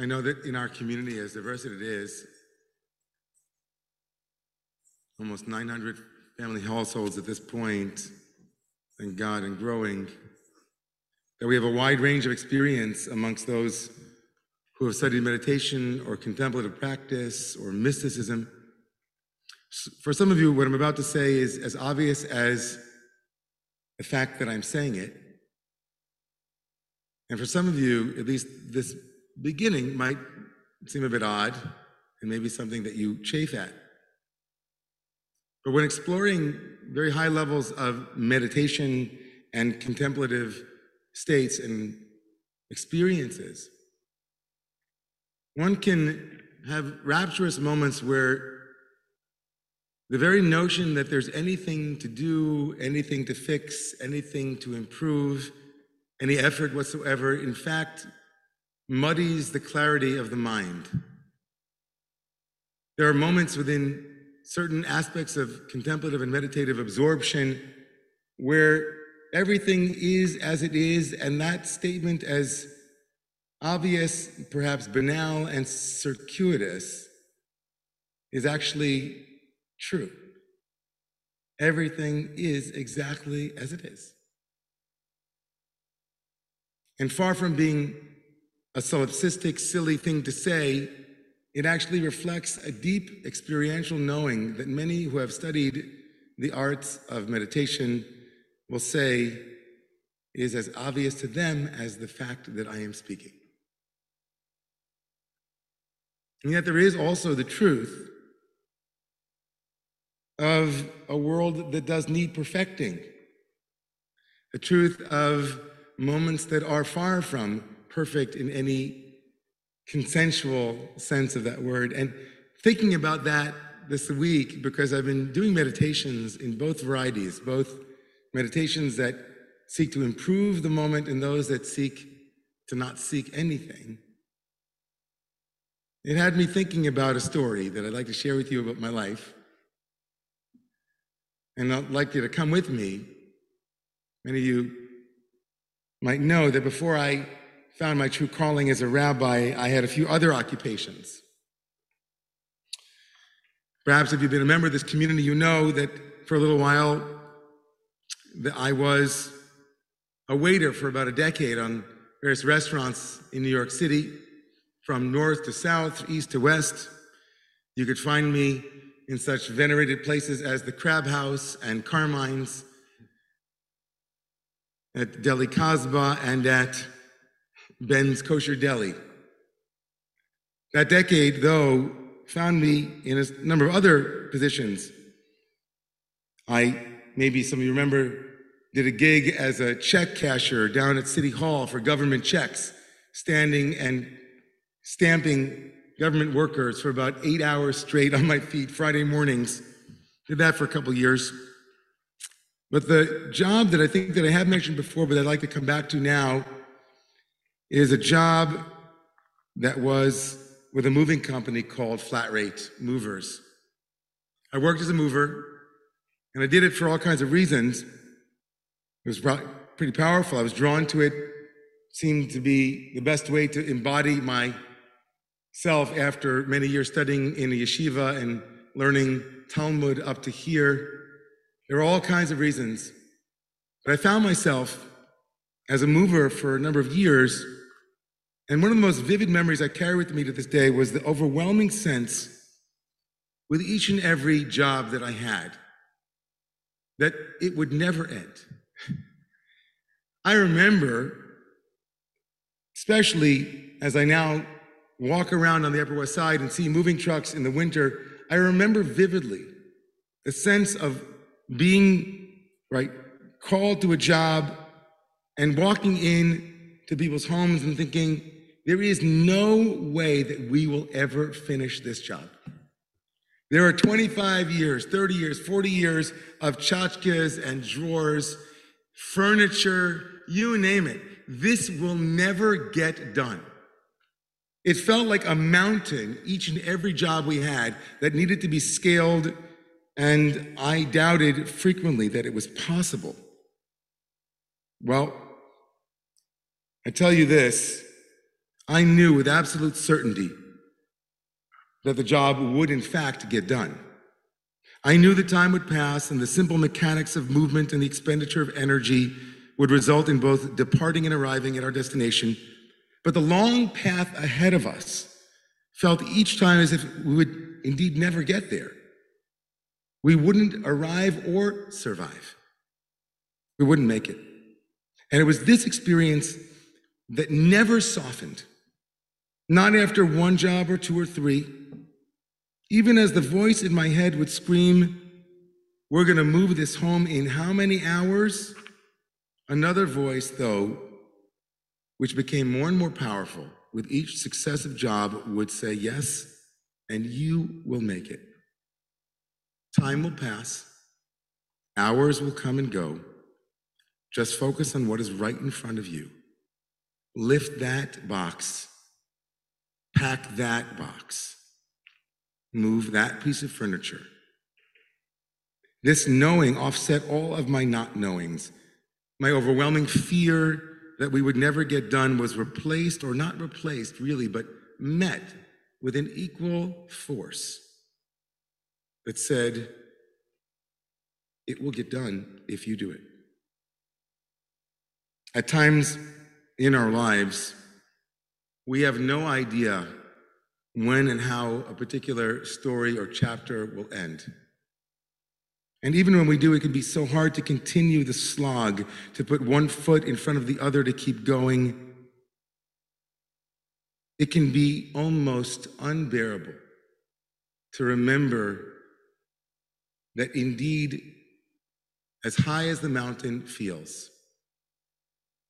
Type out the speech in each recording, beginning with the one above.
I know that in our community, as diverse as it is, almost 900 family households at this point, thank God, and growing, that we have a wide range of experience amongst those who have studied meditation or contemplative practice or mysticism. For some of you, what I'm about to say is as obvious as the fact that I'm saying it. And for some of you, at least this beginning might seem a bit odd and maybe something that you chafe at. But when exploring very high levels of meditation and contemplative states and experiences, one can have rapturous moments where the very notion that there's anything to do, anything to fix, anything to improve, any effort whatsoever, in fact, muddies the clarity of the mind. There are moments within certain aspects of contemplative and meditative absorption where everything is as it is, and that statement, as obvious, perhaps banal, and circuitous, is actually true. Everything is exactly as it is. And far from being a solipsistic, silly thing to say, it actually reflects a deep experiential knowing that many who have studied the arts of meditation will say is as obvious to them as the fact that I am speaking. And yet, there is also the truth of a world that does need perfecting, the truth of moments that are far from perfect in any consensual sense of that word. And thinking about that this week, because I've been doing meditations in both varieties, both meditations that seek to improve the moment and those that seek to not seek anything. It had me thinking about a story that I'd like to share with you about my life. And I'd like you to come with me. Many of you might know that before I found my true calling as a rabbi, I had a few other occupations. Perhaps if you've been a member of this community, you know that for a little while I was a waiter for about a decade on various restaurants in New York City, from north to south, east to west. You could find me in such venerated places as the Crab House and Carmine's, at Deli Kasbah, and at Ben's Kosher Deli. That decade, though, found me in a number of other positions. I, maybe some of you remember, did a gig as a check cashier down at City Hall for government checks, standing and stamping government workers for about eight hours straight on my feet Friday mornings. Did that for a couple years. But the job that I think that I have mentioned before, but I'd like to come back to now, is a job that was with a moving company called Flat Rate Movers. I worked as a mover, and I did it for all kinds of reasons. It was pretty powerful. I was drawn to it, seemed to be the best way to embody myself after many years studying in a yeshiva and learning Talmud up to here. There are all kinds of reasons. But I found myself as a mover for a number of years. And one of the most vivid memories I carry with me to this day was the overwhelming sense with each and every job that I had that it would never end. I remember, especially as I now walk around on the Upper West Side and see moving trucks in the winter, I remember vividly the sense of being, right, called to a job and walking in to people's homes and thinking, there is no way that we will ever finish this job. There are 25 years, 30 years, 40 years of tchotchkes and drawers, furniture, you name it. This will never get done. It felt like a mountain, each and every job we had, that needed to be scaled, and I doubted frequently that it was possible. Well, I tell you this I knew with absolute certainty that the job would, in fact, get done. I knew the time would pass and the simple mechanics of movement and the expenditure of energy would result in both departing and arriving at our destination. But the long path ahead of us felt each time as if we would indeed never get there. We wouldn't arrive or survive. We wouldn't make it. And it was this experience that never softened, not after one job or two or three, even as the voice in my head would scream, We're going to move this home in how many hours? Another voice, though, which became more and more powerful with each successive job, would say, Yes, and you will make it. Time will pass, hours will come and go. Just focus on what is right in front of you. Lift that box, pack that box, move that piece of furniture. This knowing offset all of my not knowings. My overwhelming fear that we would never get done was replaced, or not replaced really, but met with an equal force that said, It will get done if you do it. At times in our lives, we have no idea when and how a particular story or chapter will end. And even when we do, it can be so hard to continue the slog, to put one foot in front of the other to keep going. It can be almost unbearable to remember that indeed, as high as the mountain feels,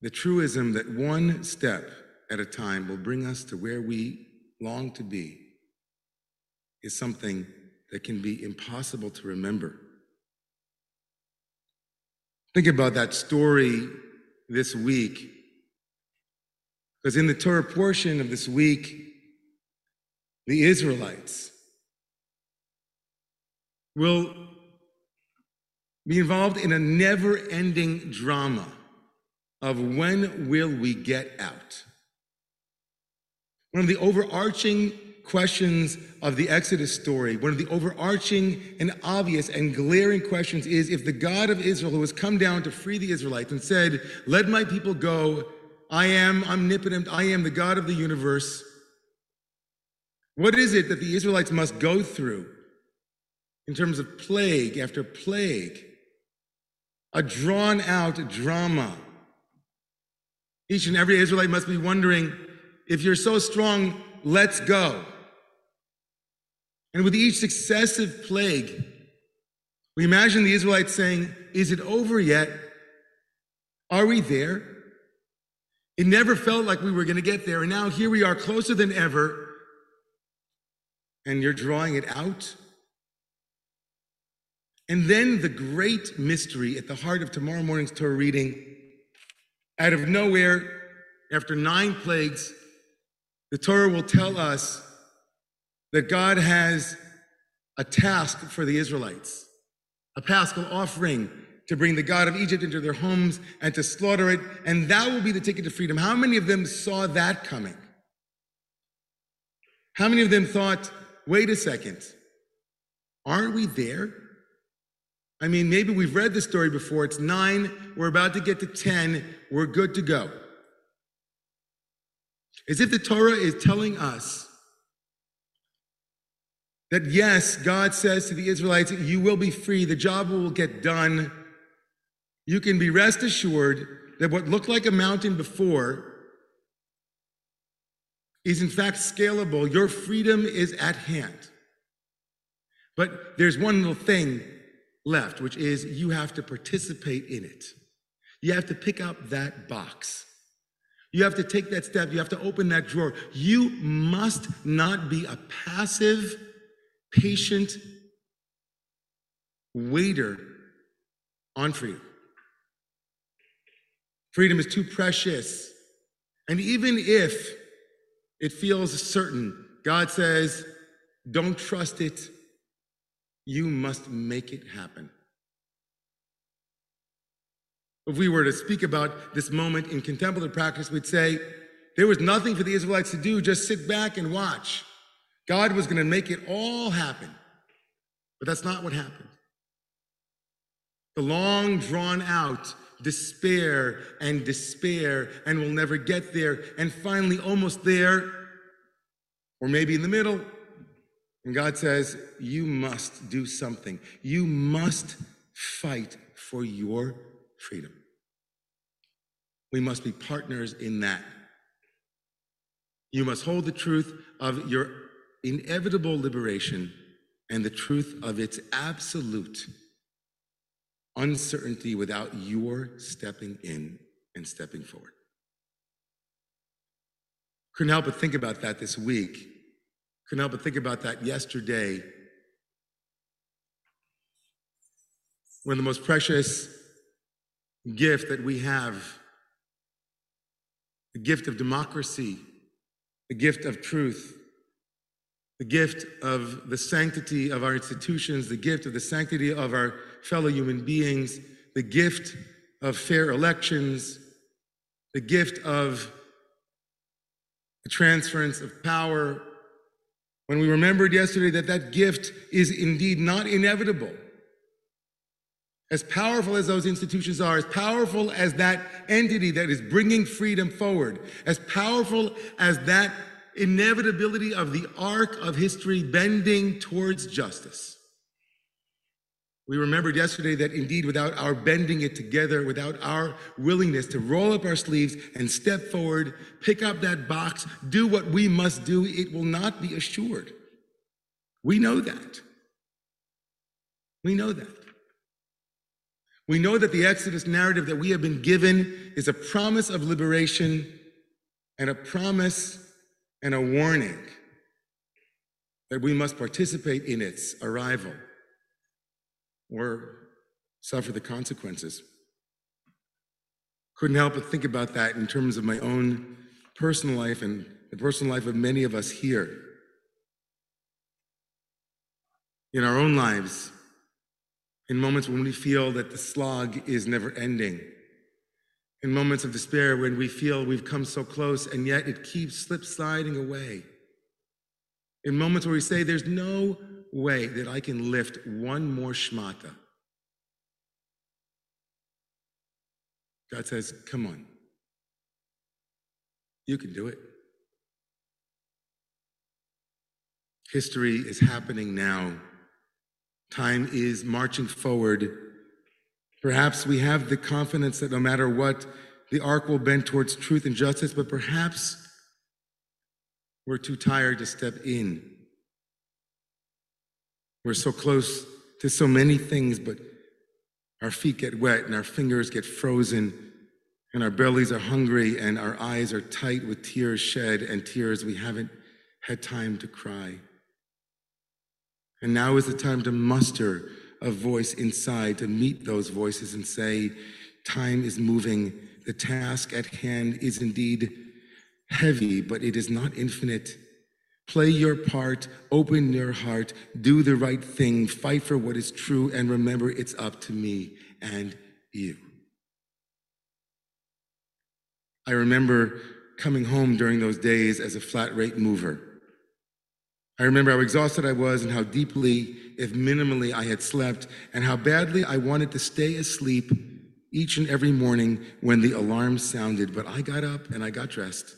the truism that one step at a time will bring us to where we long to be is something that can be impossible to remember. Think about that story this week. Because in the Torah portion of this week, the Israelites will be involved in a never ending drama of when will we get out? One of the overarching questions of the Exodus story, one of the overarching and obvious and glaring questions is if the God of Israel, who has come down to free the Israelites and said, Let my people go, I am omnipotent, I am the God of the universe, what is it that the Israelites must go through in terms of plague after plague? A drawn out drama. Each and every Israelite must be wondering if you're so strong, let's go. And with each successive plague, we imagine the Israelites saying, Is it over yet? Are we there? It never felt like we were going to get there. And now here we are, closer than ever. And you're drawing it out. And then the great mystery at the heart of tomorrow morning's Torah reading out of nowhere, after nine plagues, the Torah will tell us that God has a task for the Israelites, a paschal offering to bring the God of Egypt into their homes and to slaughter it, and that will be the ticket to freedom. How many of them saw that coming? How many of them thought, wait a second, aren't we there? I mean, maybe we've read the story before. It's nine, we're about to get to 10, we're good to go. As if the Torah is telling us that yes, God says to the Israelites, you will be free, the job will get done. You can be rest assured that what looked like a mountain before is in fact scalable. Your freedom is at hand. But there's one little thing left, which is you have to participate in it. You have to pick up that box. You have to take that step. You have to open that drawer. You must not be a passive, patient waiter on freedom. Freedom is too precious. And even if it feels certain, God says, don't trust it you must make it happen. If we were to speak about this moment in contemplative practice, we'd say there was nothing for the Israelites to do, just sit back and watch. God was going to make it all happen. But that's not what happened. The long drawn out despair and despair, and we'll never get there, and finally almost there, or maybe in the middle. And God says, You must do something. You must fight for your freedom. We must be partners in that. You must hold the truth of your inevitable liberation and the truth of its absolute uncertainty without your stepping in and stepping forward. Couldn't help but think about that this week. Couldn't help but think about that yesterday. One of the most precious gift that we have, the gift of democracy, the gift of truth, the gift of the sanctity of our institutions, the gift of the sanctity of our fellow human beings, the gift of fair elections, the gift of the transference of power. When we remembered yesterday that that gift is indeed not inevitable. As powerful as those institutions are, as powerful as that entity that is bringing freedom forward, as powerful as that inevitability of the arc of history bending towards justice. We remembered yesterday that indeed, without our bending it together, without our willingness to roll up our sleeves and step forward, pick up that box, do what we must do, it will not be assured. We know that. We know that. We know that the Exodus narrative that we have been given is a promise of liberation and a promise and a warning that we must participate in its arrival or suffer the consequences. Couldn't help but think about that in terms of my own personal life and the personal life of many of us here. In our own lives, in moments when we feel that the slog is never ending in moments of despair when we feel we've come so close and yet it keeps slip sliding away. In moments where we say, There's no way that I can lift one more shmata. God says, Come on. You can do it. History is happening now. Time is marching forward Perhaps we have the confidence that no matter what, the arc will bend towards truth and justice, but perhaps we're too tired to step in. We're so close to so many things, but our feet get wet and our fingers get frozen and our bellies are hungry and our eyes are tight with tears shed and tears we haven't had time to cry. And now is the time to muster a voice inside to meet those voices and say, Time is moving. The task at hand is indeed heavy, but it is not infinite. Play your part, open your heart, do the right thing, fight for what is true, and remember it's up to me and you. I remember coming home during those days as a flat rate mover. I remember how exhausted I was and how deeply if minimally I had slept, and how badly I wanted to stay asleep each and every morning when the alarm sounded. But I got up and I got dressed,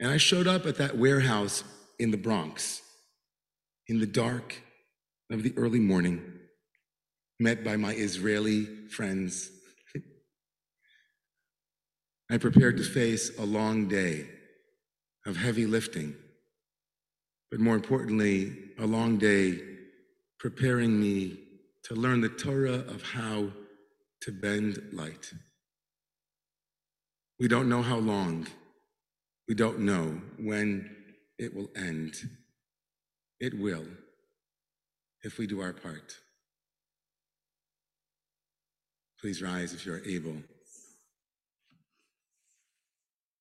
and I showed up at that warehouse in the Bronx in the dark of the early morning, met by my Israeli friends. I prepared to face a long day of heavy lifting, but more importantly, a long day preparing me to learn the Torah of how to bend light. We don't know how long, we don't know when it will end. It will if we do our part. Please rise if you're able.